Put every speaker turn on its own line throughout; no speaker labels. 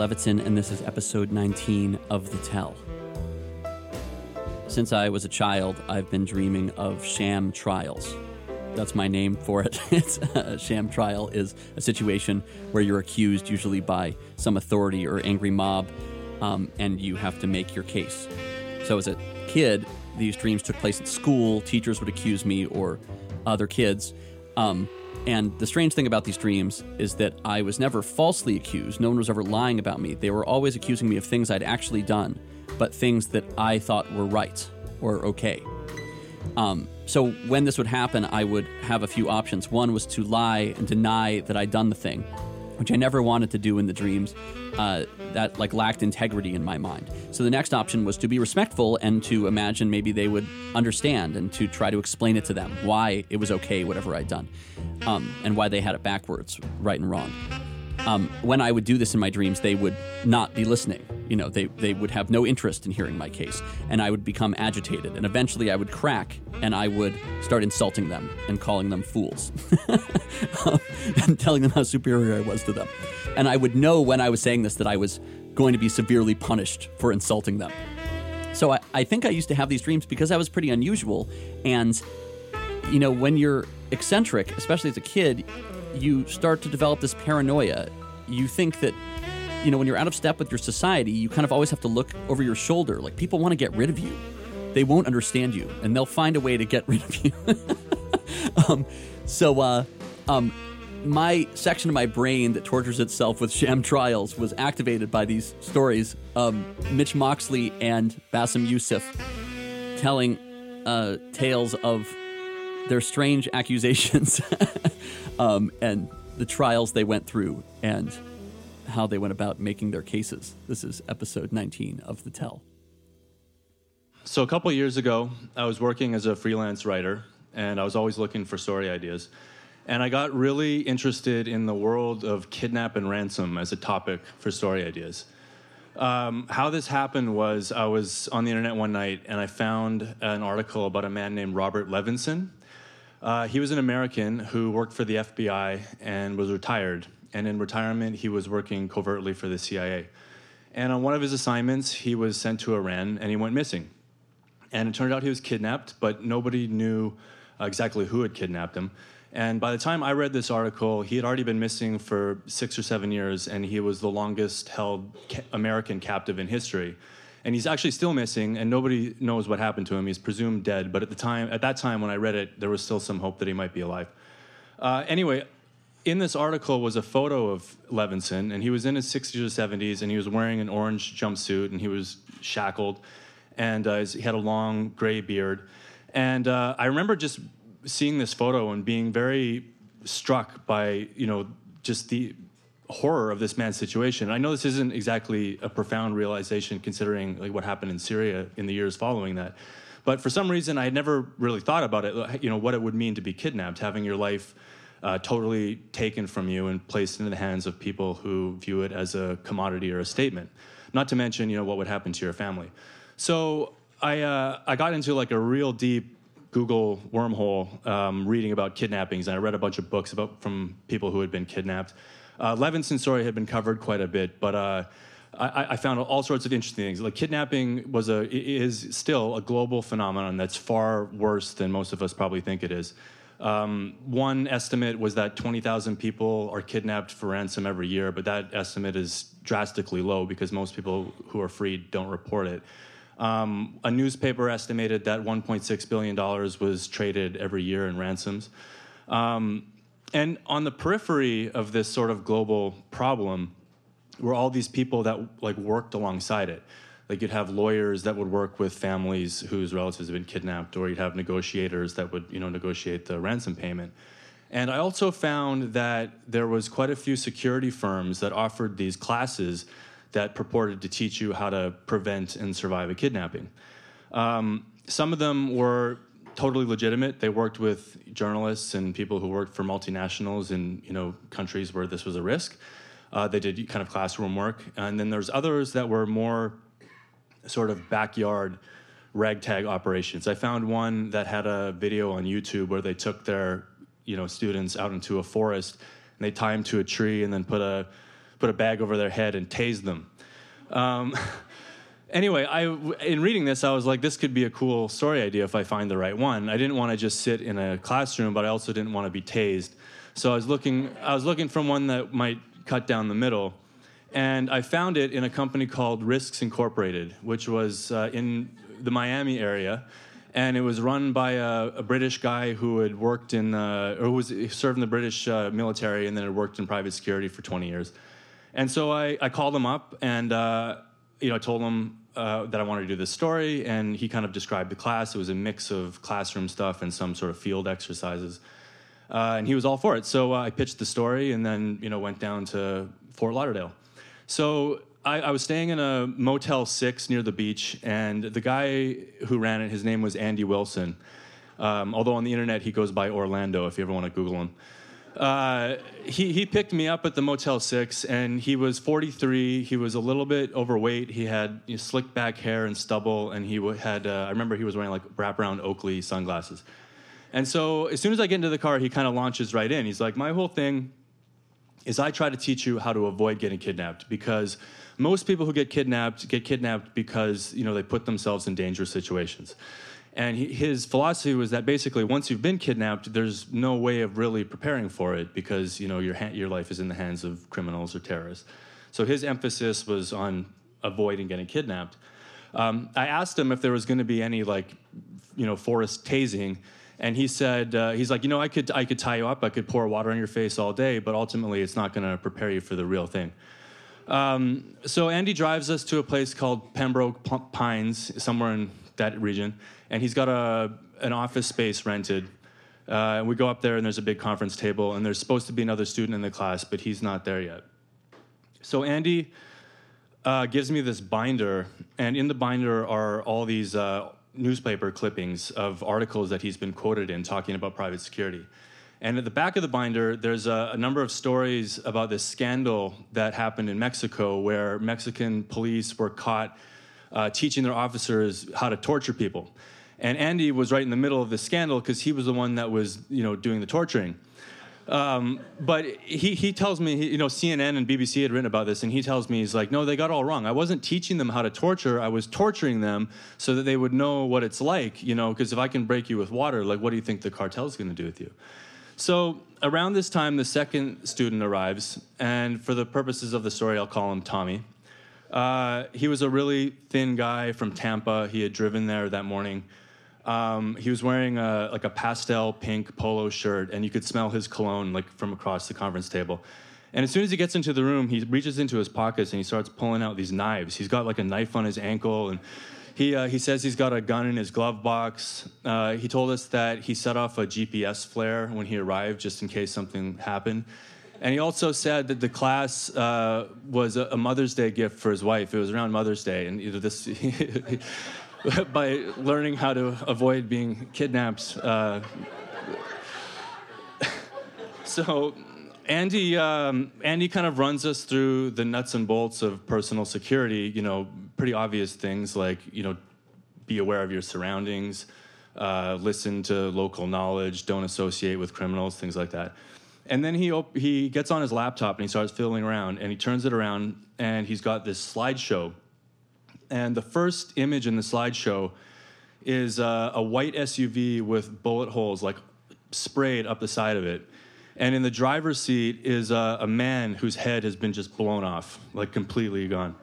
Levitin, and this is episode 19 of The Tell. Since I was a child, I've been dreaming of sham trials. That's my name for it. It's a sham trial is a situation where you're accused, usually by some authority or angry mob, um, and you have to make your case. So as a kid, these dreams took place at school. Teachers would accuse me or other kids. Um, and the strange thing about these dreams is that I was never falsely accused. No one was ever lying about me. They were always accusing me of things I'd actually done, but things that I thought were right or okay. Um, so when this would happen, I would have a few options. One was to lie and deny that I'd done the thing, which I never wanted to do in the dreams. Uh, that like lacked integrity in my mind. So the next option was to be respectful and to imagine maybe they would understand and to try to explain it to them why it was okay whatever I'd done, um, and why they had it backwards, right and wrong. Um, when I would do this in my dreams, they would not be listening. You know, they, they would have no interest in hearing my case, and I would become agitated. And eventually I would crack and I would start insulting them and calling them fools and telling them how superior I was to them. And I would know when I was saying this that I was going to be severely punished for insulting them. So I, I think I used to have these dreams because I was pretty unusual. And, you know, when you're eccentric, especially as a kid, you start to develop this paranoia. You think that, you know, when you're out of step with your society, you kind of always have to look over your shoulder. Like people want to get rid of you, they won't understand you, and they'll find a way to get rid of you. um, so, uh, um, my section of my brain that tortures itself with sham trials was activated by these stories. Um, Mitch Moxley and Bassem Youssef telling uh, tales of their strange accusations um, and the trials they went through and how they went about making their cases. This is episode 19 of The Tell.
So, a couple years ago, I was working as a freelance writer, and I was always looking for story ideas. And I got really interested in the world of kidnap and ransom as a topic for story ideas. Um, how this happened was I was on the internet one night and I found an article about a man named Robert Levinson. Uh, he was an American who worked for the FBI and was retired. And in retirement, he was working covertly for the CIA. And on one of his assignments, he was sent to Iran and he went missing. And it turned out he was kidnapped, but nobody knew uh, exactly who had kidnapped him. And by the time I read this article, he had already been missing for six or seven years, and he was the longest held ca- American captive in history. And he's actually still missing, and nobody knows what happened to him. He's presumed dead, but at the time, at that time when I read it, there was still some hope that he might be alive. Uh, anyway, in this article was a photo of Levinson, and he was in his 60s or 70s, and he was wearing an orange jumpsuit, and he was shackled, and uh, he had a long gray beard. And uh, I remember just seeing this photo and being very struck by you know just the horror of this man's situation. I know this isn't exactly a profound realization considering like what happened in Syria in the years following that. But for some reason I had never really thought about it, you know, what it would mean to be kidnapped, having your life uh, totally taken from you and placed into the hands of people who view it as a commodity or a statement. Not to mention, you know, what would happen to your family. So I, uh, I got into like a real deep Google wormhole um, reading about kidnappings, and I read a bunch of books about from people who had been kidnapped. Uh, Levinson's story had been covered quite a bit, but uh, I, I, found all sorts of interesting things. Like kidnapping was a is still a global phenomenon that's far worse than most of us probably think it is. Um, one estimate was that 20,000 people are kidnapped for ransom every year, but that estimate is drastically low because most people who are freed don't report it. Um, a newspaper estimated that $1.6 billion was traded every year in ransoms. Um, and on the periphery of this sort of global problem were all these people that like worked alongside it. Like you'd have lawyers that would work with families whose relatives have been kidnapped, or you'd have negotiators that would, you know, negotiate the ransom payment. And I also found that there was quite a few security firms that offered these classes that purported to teach you how to prevent and survive a kidnapping. Um, some of them were totally legitimate. They worked with journalists and people who worked for multinationals in you know countries where this was a risk. Uh, they did kind of classroom work, and then there's others that were more sort of backyard ragtag operations. I found one that had a video on YouTube where they took their you know students out into a forest and they tie them to a tree and then put a put a bag over their head and tase them. Um, anyway, I in reading this, I was like, this could be a cool story idea if I find the right one. I didn't want to just sit in a classroom, but I also didn't want to be tased. So I was looking, I was looking for one that might cut down the middle, and I found it in a company called Risks Incorporated, which was uh, in the Miami area. And it was run by a, a British guy who had worked in, uh, or who was served in the British uh, military and then had worked in private security for 20 years. And so I, I called him up and uh, you know, I told him uh, that I wanted to do this story, and he kind of described the class. It was a mix of classroom stuff and some sort of field exercises, uh, and he was all for it. So uh, I pitched the story, and then you know went down to Fort Lauderdale. So I, I, was staying in a Motel Six near the beach, and the guy who ran it, his name was Andy Wilson. Um, although on the internet he goes by Orlando, if you ever want to Google him. Uh, he, he picked me up at the Motel 6, and he was 43. He was a little bit overweight. He had you know, slick back hair and stubble, and he had, uh, I remember he was wearing like wraparound Oakley sunglasses. And so as soon as I get into the car, he kind of launches right in. He's like, My whole thing is I try to teach you how to avoid getting kidnapped because most people who get kidnapped get kidnapped because you know they put themselves in dangerous situations. And he, his philosophy was that basically, once you've been kidnapped, there's no way of really preparing for it because you know your ha- your life is in the hands of criminals or terrorists. So his emphasis was on avoiding getting kidnapped. Um, I asked him if there was going to be any like, you know, forest tasing, and he said uh, he's like, you know, I could I could tie you up, I could pour water on your face all day, but ultimately, it's not going to prepare you for the real thing. Um, so Andy drives us to a place called Pembroke Pines, somewhere in that region, and he's got a an office space rented. Uh, and we go up there, and there's a big conference table, and there's supposed to be another student in the class, but he's not there yet. So Andy uh, gives me this binder, and in the binder are all these uh, newspaper clippings of articles that he's been quoted in talking about private security. And at the back of the binder, there's a, a, number of stories about this scandal that happened in Mexico where Mexican police were caught uh, teaching their officers how to torture people. And Andy was right in the middle of the scandal because he was the one that was, you know, doing the torturing. Um, but he, he tells me, you know, CNN and BBC had written about this, and he tells me, he's like, no, they got all wrong. I wasn't teaching them how to torture. I was torturing them so that they would know what it's like, you know, because if I can break you with water, like, what do you think the cartel's going to do with you? So around this time, the second student arrives, and for the purposes of the story, I'll call him Tommy. Uh, he was a really thin guy from Tampa. He had driven there that morning. Um, he was wearing a, like a pastel pink polo shirt, and you could smell his cologne like from across the conference table. And as soon as he gets into the room, he reaches into his pockets and he starts pulling out these knives. He's got like a knife on his ankle, and he uh, he says he's got a gun in his glove box. Uh, he told us that he set off a GPS flare when he arrived, just in case something happened. And he also said that the class uh, was a, Mother's Day gift for his wife. It was around Mother's Day, and either this by learning how to avoid being kidnapped. Uh, so Andy, um, Andy kind of runs us through the nuts and bolts of personal security. You know, pretty obvious things like you know, be aware of your surroundings, uh, listen to local knowledge, don't associate with criminals, things like that. And then he op- he gets on his laptop and he starts fiddling around and he turns it around and he's got this slideshow. And the first image in the slideshow is uh, a white SUV with bullet holes like sprayed up the side of it. And in the driver's seat is uh, a man whose head has been just blown off, like completely gone.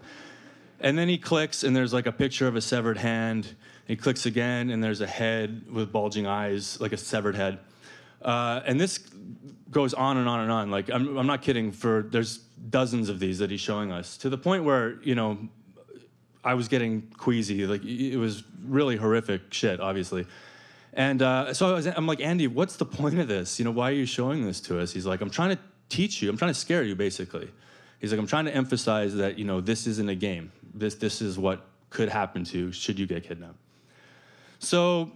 And then he clicks, and there's like a picture of a severed hand. He clicks again, and there's a head with bulging eyes, like a severed head. Uh, and this goes on and on and on. Like I'm, I'm not kidding. For there's dozens of these that he's showing us to the point where you know I was getting queasy. Like it was really horrific shit, obviously. And uh, so I was, I'm like, Andy, what's the point of this? You know, why are you showing this to us? He's like, I'm trying to teach you. I'm trying to scare you, basically. He's like, I'm trying to emphasize that you know this isn't a game. This this is what could happen to you should you get kidnapped. So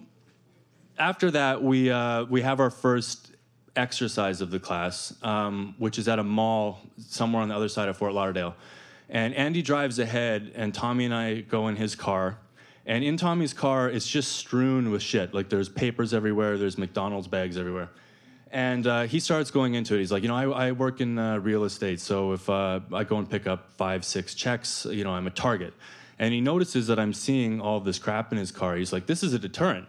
after that, we uh, we have our first exercise of the class, um, which is at a mall somewhere on the other side of Fort Lauderdale. And Andy drives ahead, and Tommy and I go in his car. And in Tommy's car, it's just strewn with shit. Like there's papers everywhere, there's McDonald's bags everywhere. And uh, he starts going into it. He's like, you know, I, I work in uh, real estate, so if uh, I go and pick up five, six checks, you know, I'm a target. And he notices that I'm seeing all this crap in his car. He's like, this is a deterrent.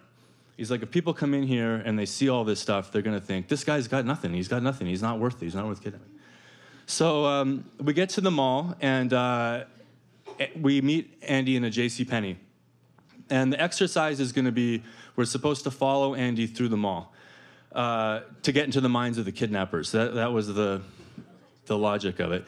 He's like, if people come in here and they see all this stuff, they're gonna think this guy's got nothing. He's got nothing. He's not worth it. He's not worth kidnapping. So um, we get to the mall and uh, we meet Andy in a J.C. Penney, and the exercise is going to be we're supposed to follow Andy through the mall uh, to get into the minds of the kidnappers. That that was the the logic of it.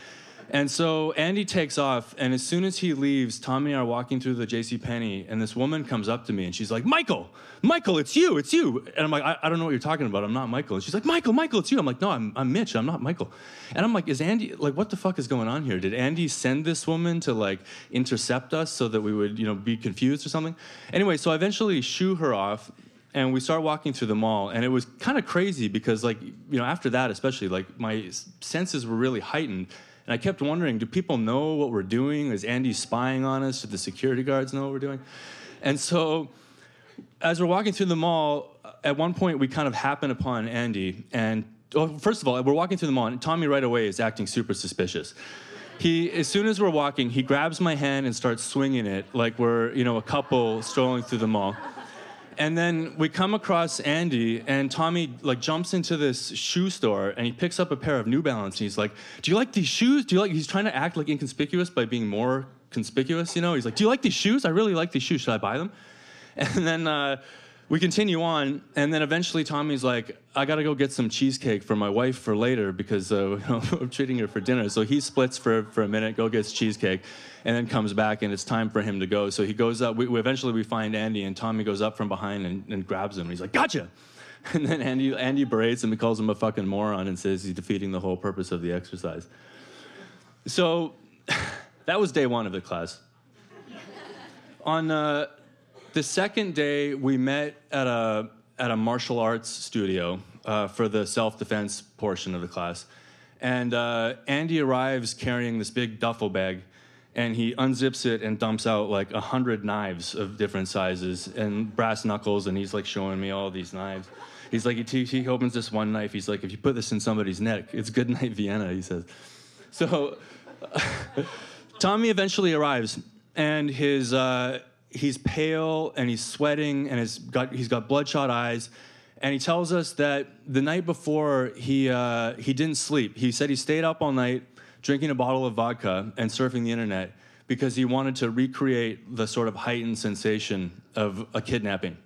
And so Andy takes off, and as soon as he leaves, Tommy and I are walking through the J.C. Penney, and this woman comes up to me, and she's like, "Michael, Michael, it's you, it's you." And I'm like, I, I, don't know what you're talking about. I'm not Michael." And she's like, "Michael, Michael, it's you." I'm like, "No, I'm, I'm Mitch. I'm not Michael." And I'm like, "Is Andy like what the fuck is going on here? Did Andy send this woman to like intercept us so that we would you know be confused or something?" Anyway, so I eventually shoo her off, and we start walking through the mall and it was kind of crazy because like you know after that especially like my senses were really heightened and I kept wondering, do people know what we're doing? Is Andy spying on us? Do the security guards know what we're doing? And so, as we're walking through the mall, at one point we kind of happen upon Andy. And well, first of all, we're walking through the mall, and Tommy right away is acting super suspicious. He, as soon as we're walking, he grabs my hand and starts swinging it like we're, you know, a couple strolling through the mall. And then we come across Andy, and Tommy like jumps into this shoe store, and he picks up a pair of New Balance. And he's like, "Do you like these shoes? Do you like?" He's trying to act like inconspicuous by being more conspicuous. You know, he's like, "Do you like these shoes? I really like these shoes. Should I buy them?" And then uh, we continue on, and then eventually Tommy's like, "I got to go get some cheesecake for my wife for later because uh, I'm treating her for dinner." So he splits for for a minute, go gets cheesecake and then comes back and it's time for him to go. So he goes up. We, we eventually we find Andy and Tommy goes up from behind and, and grabs him. He's like, "Gotcha!" And then Andy Andy berates him and calls him a fucking moron and says he's defeating the whole purpose of the exercise. So that was day one of the class. On uh, the second day, we met at a at a martial arts studio uh, for the self defense portion of the class. And uh, Andy arrives carrying this big duffel bag and he unzips it and dumps out like a hundred knives of different sizes and brass knuckles, and he's like showing me all these knives. He's like, he, he opens this one knife. He's like, if you put this in somebody's neck, it's good night Vienna. He says. So, Tommy eventually arrives, and his uh, he's pale and he's sweating and he's got he's got bloodshot eyes. And he tells us that the night before he uh, he didn't sleep. He said he stayed up all night drinking a bottle of vodka and surfing the internet because he wanted to recreate the sort of heightened sensation of a kidnapping.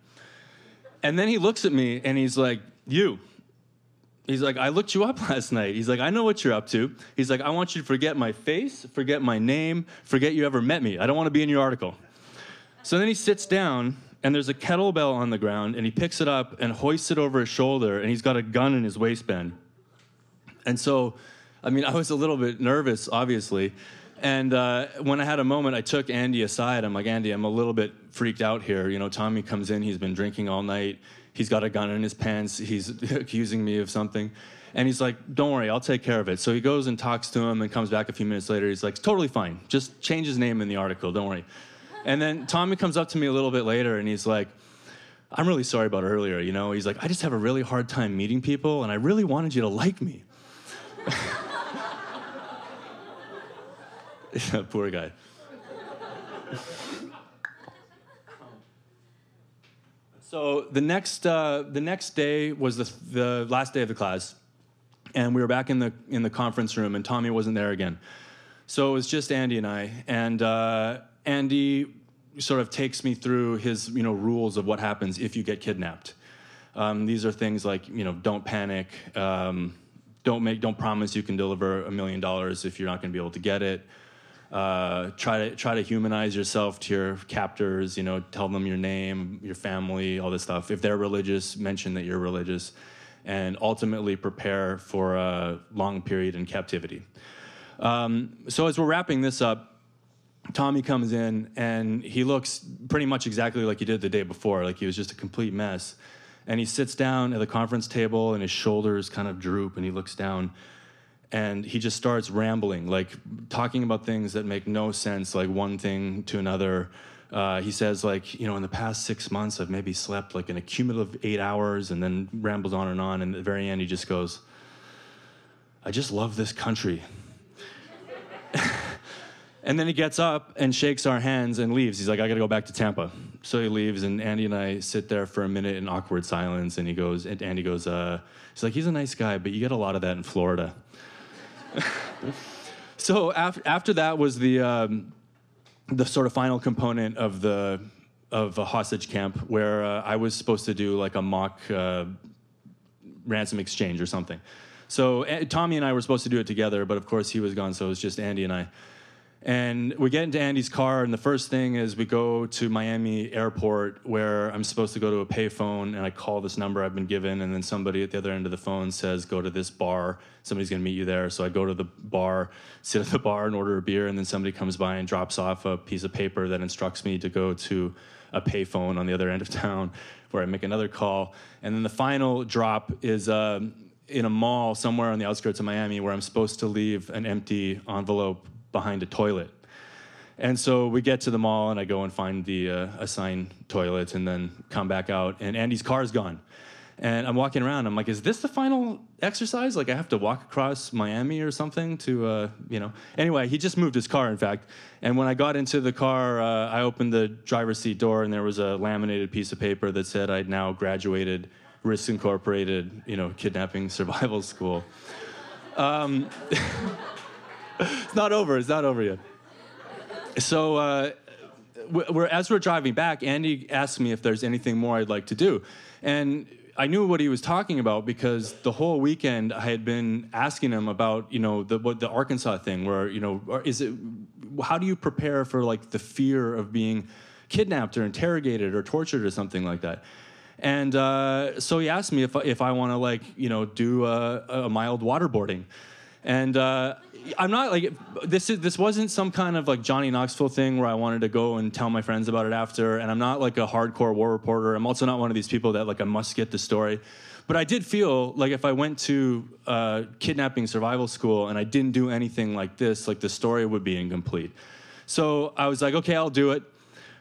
And then he looks at me and he's like, You. He's like, I looked you up last night. He's like, I know what you're up to. He's like, I want you to forget my face, forget my name, forget you ever met me. I don't want to be in your article. So then he sits down and there's a kettlebell on the ground and he picks it up and hoists it over his shoulder and he's got a gun in his waistband. And so I mean, I was a little bit nervous, obviously. And uh, when I had a moment, I took Andy aside. I'm like, Andy, I'm a little bit freaked out here. You know, Tommy comes in, he's been drinking all night. He's got a gun in his pants. He's accusing me of something. And he's like, don't worry, I'll take care of it. So he goes and talks to him and comes back a few minutes later. He's like, totally fine. Just change his name in the article, don't worry. And then Tommy comes up to me a little bit later and he's like, I'm really sorry about earlier, you know? He's like, I just have a really hard time meeting people and I really wanted you to like me. Poor guy. so the next uh, the next day was the, the last day of the class, and we were back in the in the conference room, and Tommy wasn't there again. So it was just Andy and I, and uh, Andy sort of takes me through his you know rules of what happens if you get kidnapped. Um, these are things like you know don't panic, um, don't make don't promise you can deliver a million dollars if you're not going to be able to get it. Uh, try to try to humanize yourself to your captors. You know, tell them your name, your family, all this stuff. If they're religious, mention that you're religious, and ultimately prepare for a long period in captivity. Um, so as we're wrapping this up, Tommy comes in and he looks pretty much exactly like he did the day before. Like he was just a complete mess. And he sits down at the conference table and his shoulders kind of droop and he looks down and he just starts rambling, like talking about things that make no sense, like one thing to another, Uh, he says like you know in the past six months I've maybe slept like an accumulative eight hours, and then rambles on and on. And at the very end he just goes, "I just love this country." And then he gets up and shakes our hands and leaves. He's like, "I got to go back to Tampa." So he leaves, and Andy and I sit there for a minute in awkward silence. And he goes, and Andy goes, uh, "He's like, he's a nice guy, but you get a lot of that in Florida." so after after that was the. Um, the sort of final component of the of a hostage camp where uh, I was supposed to do like a mock uh, ransom exchange or something. So uh, Tommy and I were supposed to do it together, but of course he was gone, so it was just Andy and I. And we get into Andy's car, and the first thing is we go to Miami Airport, where I'm supposed to go to a payphone, and I call this number I've been given, and then somebody at the other end of the phone says, "Go to this bar. Somebody's going to meet you there." So I go to the bar, sit at the bar, and order a beer, and then somebody comes by and drops off a piece of paper that instructs me to go to a payphone on the other end of town, where I make another call, and then the final drop is. Um, in a mall somewhere on the outskirts of Miami, where I'm supposed to leave an empty envelope behind a toilet. And so we get to the mall, and I go and find the uh, assigned toilet, and then come back out, and Andy's car's gone. And I'm walking around. I'm like, is this the final exercise? Like, I have to walk across Miami or something to, uh, you know. Anyway, he just moved his car, in fact. And when I got into the car, uh, I opened the driver's seat door, and there was a laminated piece of paper that said I'd now graduated Risk Incorporated, you know, kidnapping survival school. Um, it's not over. It's not over yet. So, uh, we're, as we're driving back, Andy asked me if there's anything more I'd like to do. And I knew what he was talking about because the whole weekend I had been asking him about, you know, the what the Arkansas thing, where you know, is it? How do you prepare for like the fear of being kidnapped or interrogated or tortured or something like that? And uh, so he asked me if if I want to like you know do a, a mild waterboarding, and uh, I'm not like this is this wasn't some kind of like Johnny Knoxville thing where I wanted to go and tell my friends about it after. And I'm not like a hardcore war reporter. I'm also not one of these people that like I must get the story. But I did feel like if I went to uh, kidnapping survival school and I didn't do anything like this, like the story would be incomplete. So I was like, okay, I'll do it,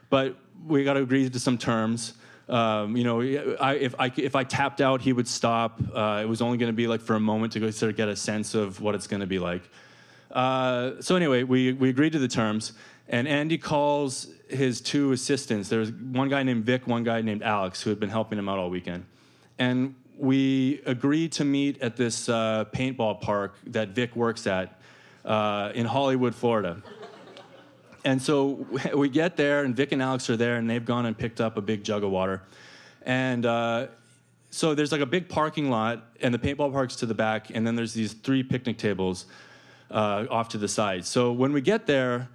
but we got to agree to some terms. Um, you know, I, if I if I tapped out, he would stop. Uh, it was only going to be like for a moment to go sort of get a sense of what it's going to be like. Uh, so anyway, we, we agreed to the terms, and Andy calls his two assistants. There's one guy named Vic, one guy named Alex, who had been helping him out all weekend. And we agreed to meet at this uh, paintball park that Vic works at uh, in Hollywood, Florida. And so we get there, and Vic and Alex are there, and they've gone and picked up a big jug of water. And uh, so there's like a big parking lot, and the paintball park's to the back, and then there's these three picnic tables uh, off to the side. So when we get there,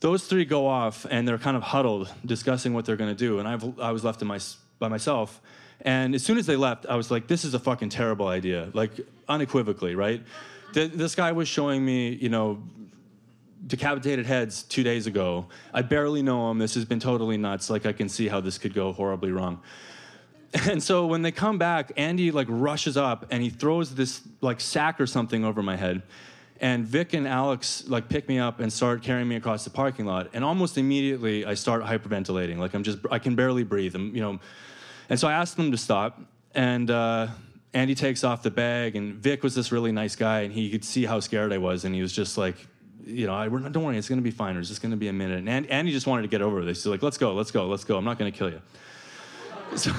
those three go off and they're kind of huddled, discussing what they're going to do. And I've, I was left my, by myself. And as soon as they left, I was like, this is a fucking terrible idea, like unequivocally, right? this guy was showing me, you know, decapitated heads two days ago. I barely know him. This has been totally nuts. Like, I can see how this could go horribly wrong. And so when they come back, Andy like rushes up and he throws this like sack or something over my head. And Vic and Alex like pick me up and start carrying me across the parking lot. And almost immediately, I start hyperventilating. Like I'm just, I can barely breathe. I'm, you know, and so I asked them to stop. And uh, Andy takes off the bag. And Vic was this really nice guy, and he could see how scared I was. And he was just like, you know, I, don't worry, it's going to be fine. It's just going to be a minute. And Andy just wanted to get over this. He's like, let's go, let's go, let's go. I'm not going to kill you. So,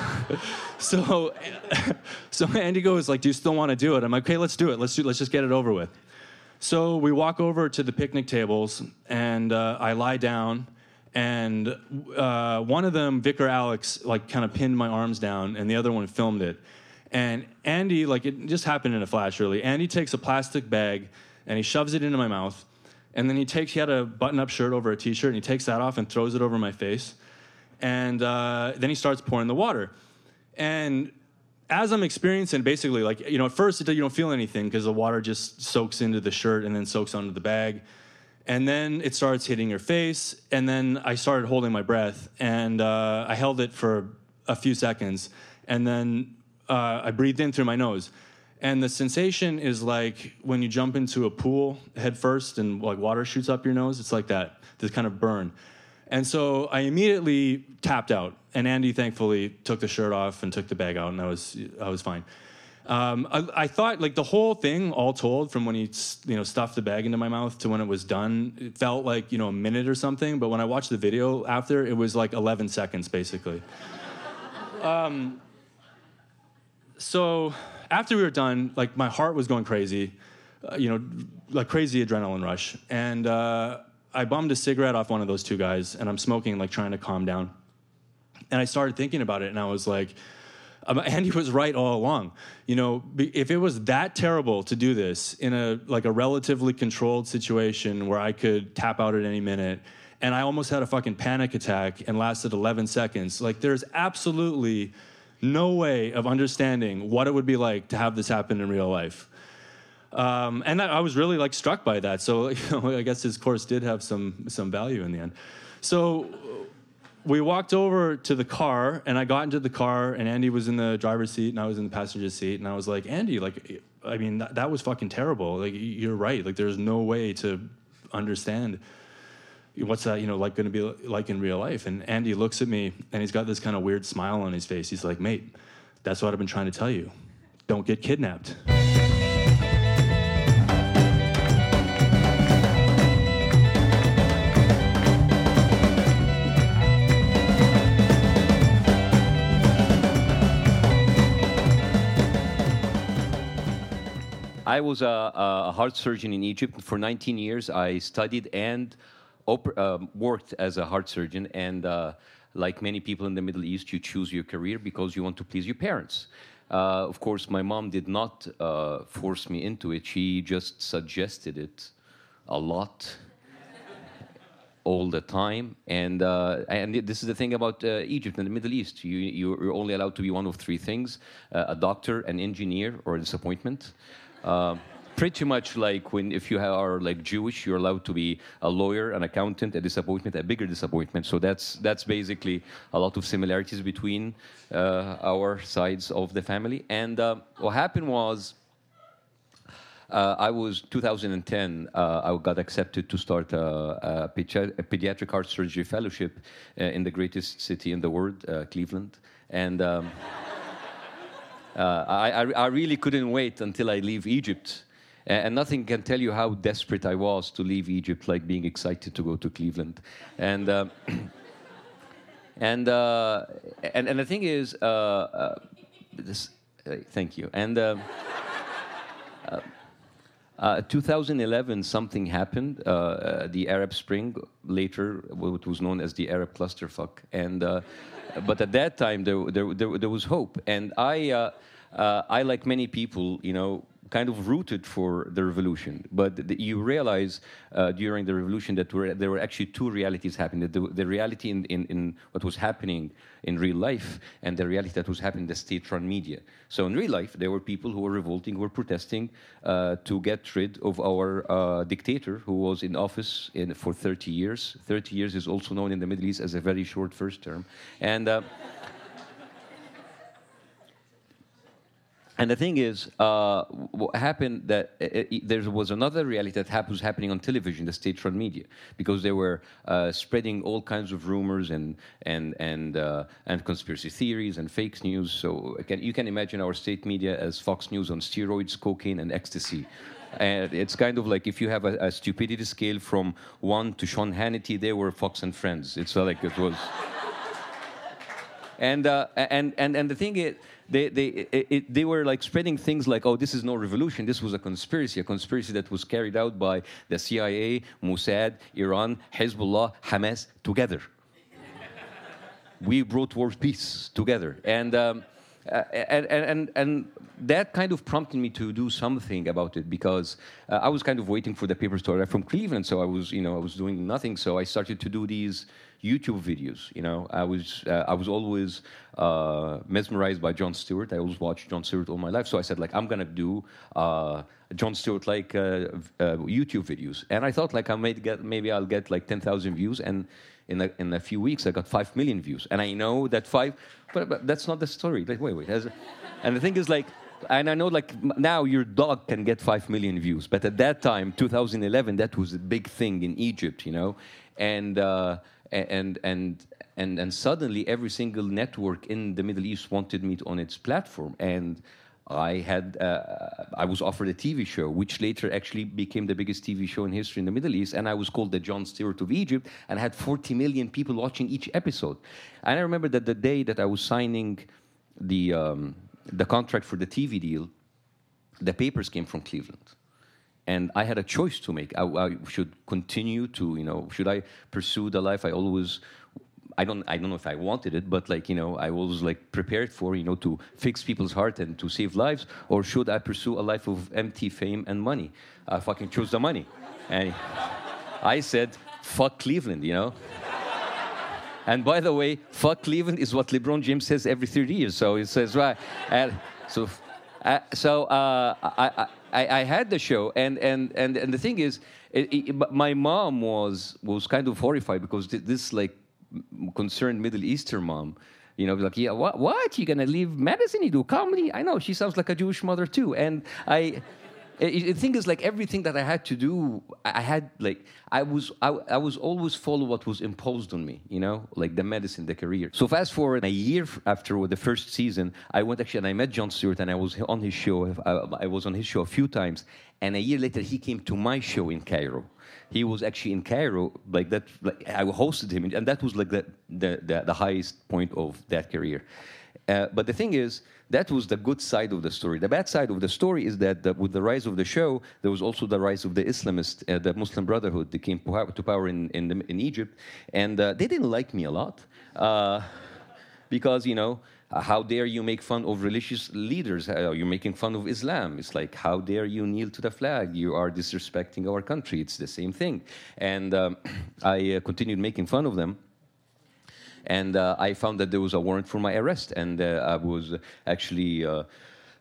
so, so Andy goes like, "Do you still want to do it?" I'm like, "Okay, let's do it. Let's do. Let's just get it over with." So we walk over to the picnic tables, and uh, I lie down, and uh, one of them, Vic or Alex, like kind of pinned my arms down, and the other one filmed it. And Andy, like it just happened in a flash, really. Andy takes a plastic bag and he shoves it into my mouth, and then he takes he had a button-up shirt over a t-shirt, and he takes that off and throws it over my face, and uh, then he starts pouring the water, and as I'm experiencing, basically, like you know, at first you don't feel anything because the water just soaks into the shirt and then soaks onto the bag, and then it starts hitting your face, and then I started holding my breath, and uh, I held it for a few seconds, and then uh, I breathed in through my nose, and the sensation is like when you jump into a pool head first and like water shoots up your nose. It's like that, this kind of burn. And so I immediately tapped out, and Andy thankfully took the shirt off and took the bag out, and I was I was fine. Um, I, I, thought like the whole thing, all told, from when he you know stuffed the bag into my mouth to when it was done, it felt like you know a minute or something. But when I watched the video after, it was like 11 seconds basically. um, so after we were done, like my heart was going crazy, uh, you know, like crazy adrenaline rush, and uh, I bummed a cigarette off one of those two guys, and I'm smoking, like trying to calm down. And I started thinking about it, and I was like um, Andy was right all along. You know, if it was that terrible to do this in a like a relatively controlled situation where I could tap out at any minute, and I almost had a fucking panic attack and lasted 11 seconds, like there's absolutely no way of understanding what it would be like to have this happen in real life. Um, and I was really like struck by that. So you know, I guess his course did have some some value in the end. So we walked over to the car and I got into the car and Andy was in the driver's seat and I was in the passenger seat and I was like, Andy, like, I mean, that, that was fucking terrible. Like, you're right. Like, there's no way to understand what's that, you know, like going to be like in real life. And Andy looks at me and he's got this kind of weird smile on his face. He's like, mate, that's what I've been trying to tell you. Don't get kidnapped.
I was a, a, heart surgeon in Egypt for 19 years. I studied and uh, worked as a heart surgeon. And uh, like many people in the Middle East, you choose your career because you want to please your parents. Uh, of course, my mom did not uh, force me into it. She just suggested it a lot all the time. And, uh, and this is the thing about uh, Egypt and the Middle East. You, you're only allowed to be one of three things uh, a doctor, an engineer, or a disappointment. Uh, pretty much like when if you are like Jewish, you're allowed to be a lawyer, an accountant, a disappointment, a bigger disappointment. So that's that's basically a lot of similarities between uh, our sides of the family. And uh, what happened was. Uh, I was 2010. Uh, I got accepted to start a, a, a pediatric heart surgery fellowship uh, in the greatest city in the world, Cleveland, and. Um, uh, I, I, really couldn't wait until I leave Egypt. And nothing can tell you how desperate I was to leave Egypt, like being excited to go to Cleveland. And, uh, and, uh, and, and the thing is, uh, uh, this, thank you. And uh, 2011, something happened. The Arab Spring, later what was known as the Arab clusterfuck, and but at that time there, there, there, there was hope. And I, uh, uh, I like many people, you know, kind of rooted for the revolution. But the, you realize uh, during the revolution that there were actually two realities happening the, the reality in, in, in, what was happening in real life and the reality that was happening in the state run media. So, in real life, there were people who were revolting, who were protesting uh, to get rid of our uh, dictator who was in office in, for 30 years. 30 years is also known in the Middle East as a very short first term. And And the thing is, uh, what happened that it, it, there was another reality that was happening on television, the state-run media, because they were uh, spreading all kinds of rumors and and and uh, and conspiracy theories and fake news. So can, you can imagine our state media as Fox News on steroids, cocaine, and ecstasy. And it's kind of like if you have a, a stupidity scale from one to Sean Hannity, they were Fox and Friends. It's like it was. And uh, and and and the thing is they, they, it, they were like spreading things like, oh, this is no revolution. This was a conspiracy, a conspiracy that was carried out by the CIA, Mossad, Iran, Hezbollah, Hamas together. we brought world peace together. And, um, and, and, and that kind of prompted me to do something about it because uh, I was kind of waiting for the papers to arrive from Cleveland. So I was, you know, I was doing nothing. So I started to do these YouTube videos. You know, I was uh, I was always uh, mesmerized by Jon Stewart. I always watched Jon Stewart all my life. So I said like I'm gonna do uh, Jon Stewart like uh, uh, YouTube videos. And I thought like I might get maybe I'll get like 10,000 views. And in a, in a few weeks I got five million views. And I know that five, but, but that's not the story. Like wait wait. and the thing is like and I know like now your dog can get 5 million views, but at that time, 2011, that was a big thing in Egypt, you know. and uh, and and and and suddenly every single network in the Middle East wanted me on its platform, and I had uh, I was offered a TV show, which later actually became the biggest TV show in history in the Middle East, and I was called the Jon Stewart of Egypt, and I had 40 million people watching each episode. And I remember that the day that I was signing the um, the contract for the TV deal, the papers came from Cleveland. And I had a choice to make. I, I should continue to, you know, should I pursue the life I always I don't I don't know if I wanted it, but like you know, I was like prepared for you know to fix people's heart and to save lives, or should I pursue a life of empty fame and money? I fucking chose the money, and I said, "Fuck Cleveland," you know. And by the way, "fuck Cleveland" is what LeBron James says every 30 years. So he says right, and so. Uh, so uh, I, I, I had the show, and, and, and, and the thing is, it, it, my mom was was kind of horrified because this like concerned Middle Eastern mom, you know, like, yeah, what, what? You gonna leave medicine? You do comedy? I know she sounds like a Jewish mother too. And I, the thing is, like everything that I had to do, I had like I was I, I, was always follow what was imposed on me, you know, like the medicine, the career. So fast forward a year after the first season, I went actually and I met Jon Stewart and I was on his show. I, I was on his show a few times, and a year later he came to my show in Cairo he was actually in Cairo, like that. Like I hosted him, and that was like the the, the, the highest point of that career. Uh, but the thing is, that was the good side of the story. The bad side of the story is that the, with the rise of the show, there was also the rise of the Islamist, uh, the Muslim Brotherhood, that came to power in, in, the, in Egypt. And uh, they didn't like me a lot uh, because, you know, how dare you make fun of religious leaders? Uh, you're making fun of Islam. It's like, how dare you kneel to the flag? You are disrespecting our country. It's the same thing. And um, I uh, continued making fun of them. And uh, I found that there was a warrant for my arrest. And uh, I was actually. Uh,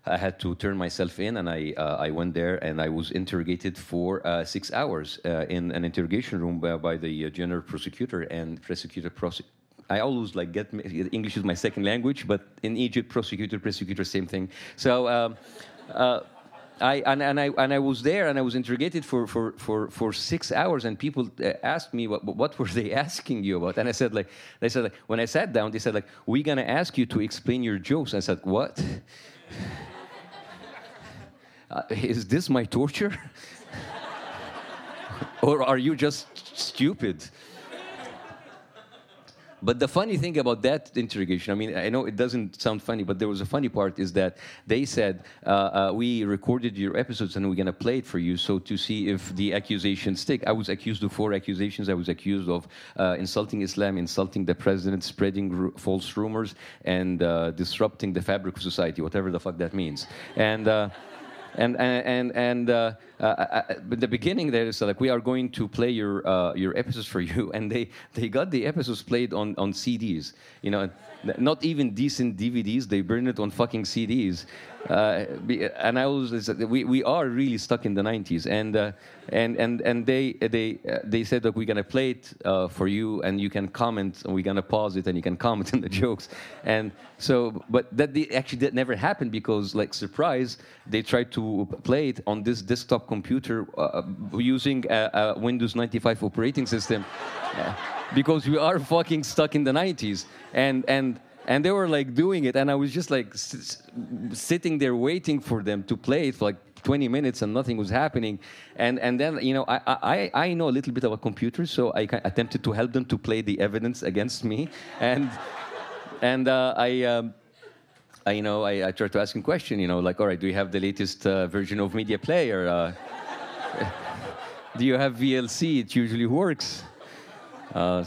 I had to turn myself in, and I uh, I went there, and I was interrogated for uh, six hours uh, in an interrogation room by, by the general prosecutor and prosecutor prose- I always like get English is my second language, but in Egypt, prosecutor, prosecutor, same thing. So. Um, I, and, and, I, and I was there and I was interrogated for, for, for, for six hours and people uh, asked me what, what were they asking you about? And I said like they said like when I sat down they said like we're gonna ask you to explain your jokes. I said what? Uh, is this my torture? Or are you just stupid but the funny thing about that interrogation, I mean, I know it doesn't sound funny, but there was a funny part is that they said, uh, uh, We recorded your episodes and we're going to play it for you. So to see if the accusations stick. I was accused of four accusations. I was accused of uh, insulting Islam, insulting the president, spreading false rumors, and uh, disrupting the fabric of society, whatever the fuck that means. And uh, and and and uh, uh, uh, the beginning there is like we are going to play your uh, your episodes for you, and they they got the episodes played on on CDs, you know, not even decent DVDs. They burn it on fucking CDs, uh, and I was we we are really stuck in the 90s, and uh, and and and they they they said that we're gonna play it for you, and you can comment, and we're gonna pause it, and you can comment on the jokes, and so but that actually that never happened because like surprise they tried to play it on this desktop computer uh, using a, a, Windows 95 operating system uh, because we are fucking stuck in the 90s. And, and, and they were like doing it, and I was just like sitting there waiting for them to play it for like 20 minutes and nothing was happening. And, and then, you know, I, I, I know a little bit about computers, so I attempted to help them to play the evidence against me. And, and uh, I. Um, I, you know, I, I tried to ask him a question, you know, like, all right, do you have the latest uh, version of Media Player? Uh, do you have VLC? It usually works. Uh,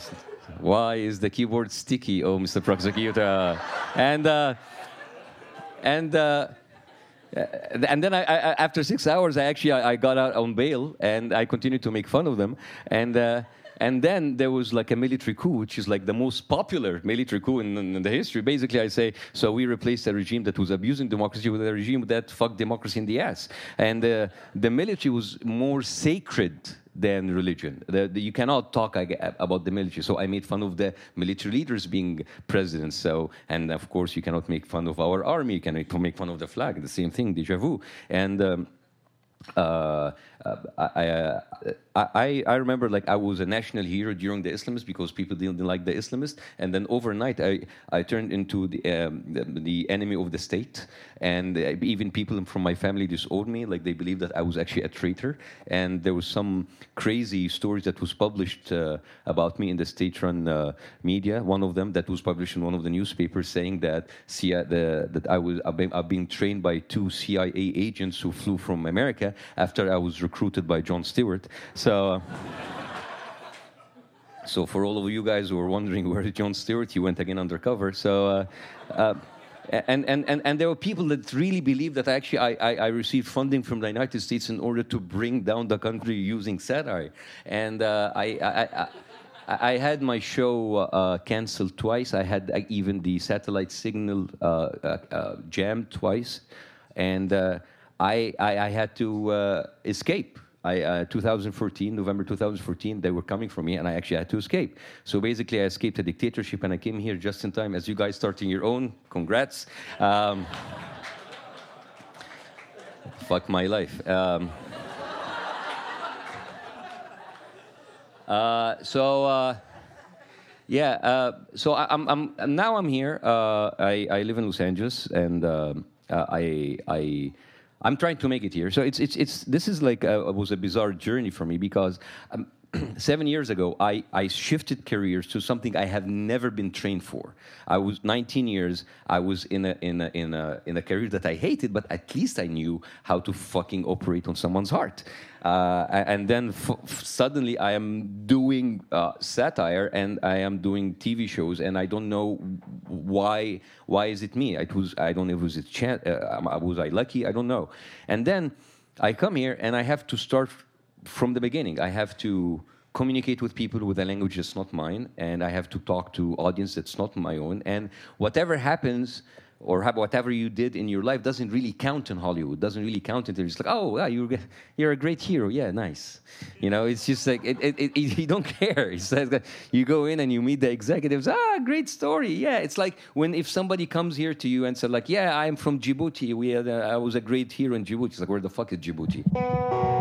why is the keyboard sticky? Oh, Mr. Prosecutor. and uh, and uh, and then I, I, after six hours, I actually I, got out on bail and I continued to make fun of them. And uh, and then there was like a military coup, which is like the most popular military coup in, in, the history. Basically, I say, so we replaced a regime that was abusing democracy with a regime that fucked democracy in the ass. And uh, the military was more sacred than religion. The, the, you cannot talk about the military. So I made fun of the military leaders being presidents. So, and of course, you cannot make fun of our army. You can make fun of the flag. The same thing, deja vu. And um, uh, I, uh, I, I remember like I was a national hero during the Islamists because people didn't like the Islamists, and then overnight I, I turned into the, um, the, the enemy of the state, and uh, even people from my family disowned me, like they believed that I was actually a traitor, and there was some crazy stories that was published uh, about me in the state-run uh, media. One of them that was published in one of the newspapers saying that CIA, the, that I was I've been, I've been trained by two CIA agents who flew from America after I was recruited by Jon Stewart. So. Uh, so for all of you guys who are wondering where Jon Stewart, he went again undercover. So, uh, uh, and, and, and, and there were people that really believed that actually I, I, I, received funding from the United States in order to bring down the country using satire. And uh, I, I, I, I, had my show uh, canceled twice. I had even the satellite signal uh, jammed twice. And I, I, I had to uh, escape. I, uh, 2014, November 2014, they were coming for me, and I actually had to escape. So basically, I escaped a dictatorship, and I came here just in time as you guys starting your own. Congrats. Um, fuck my life. Um, uh, so. Uh, yeah, uh, so I, am I'm, now I'm here. Uh, I, I live in Los Angeles, and um, I, I I'm trying to make it here. So it's it's it's this is like a, was a bizarre journey for me because. Um, seven years ago, I, I shifted careers to something I have never been trained for. I was 19 years. I was in a, in a, in a, in a career that I hated, but at least I knew how to fucking operate on someone's heart. Uh, and then suddenly I am doing uh, satire and I am doing TV shows, and I don't know why. Why is it me? It was I don't know. if it Was it chance? Uh, was I lucky? I don't know. And then I come here and I have to start from the beginning. I have to communicate with people with a language that's not mine, and I have to talk to audience that's not my own. And whatever happens, or whatever you did in your life doesn't really count in Hollywood. Doesn't really count until it's like, oh, yeah, you're you're a great hero. Yeah, nice. You know, it's just like it, it, it, you don't care. It's like you go in and you meet the executives. Ah, great story. Yeah, it's like when if somebody comes here to you and said like, yeah, I'm from Djibouti. We had I was a great hero in Djibouti. It's like, where the fuck is Djibouti?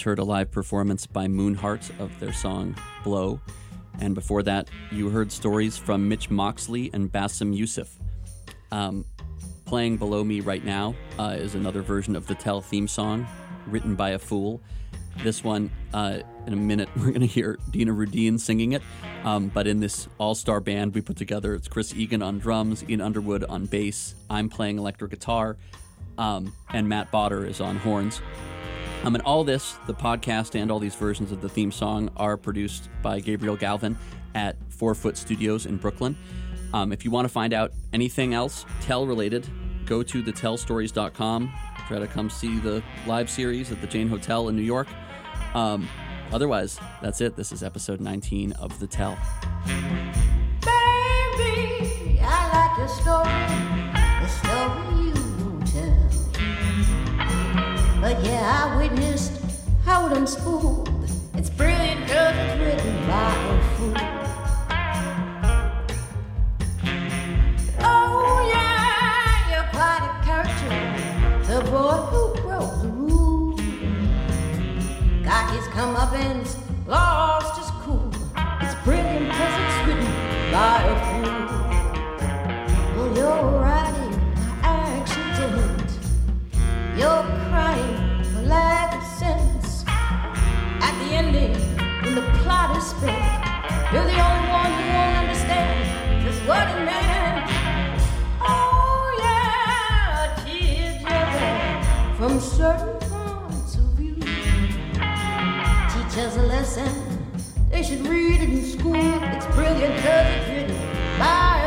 Just heard a live performance by Moonheart of their song Blow. And before that, you heard stories from Mitch Moxley and Bassem Youssef. Um, playing below me right now uh, is another version of the Tell theme song, written by a fool. This one, uh, in a minute, we're going to hear Dina Rudin singing it. Um, but in this all star band we put together, it's Chris Egan on drums, Ian Underwood on bass, I'm playing electric guitar, um, and Matt Bauder is on horns. Um, and all this, the podcast and all these versions of the theme song are produced by Gabriel Galvin at Four Foot Studios in Brooklyn. Um, if you want to find out anything else Tell related, go to thetellstories.com. Try to come see the live series at the Jane Hotel in New York. Um, otherwise, that's it. This is episode 19 of The Tell.
Baby, But yeah, I witnessed how it unspooled. It's brilliant because it's written by a fool. Oh yeah, you're quite a character, the boy who broke the rules. Got his comeuppance, lost his cool. It's brilliant because it's written by a fool. Spent, you're the only one who won't understand just what it meant. Oh yeah, tearjerker from certain points of view. Teach us a lesson. They should read it in school. It's brilliant because it's written by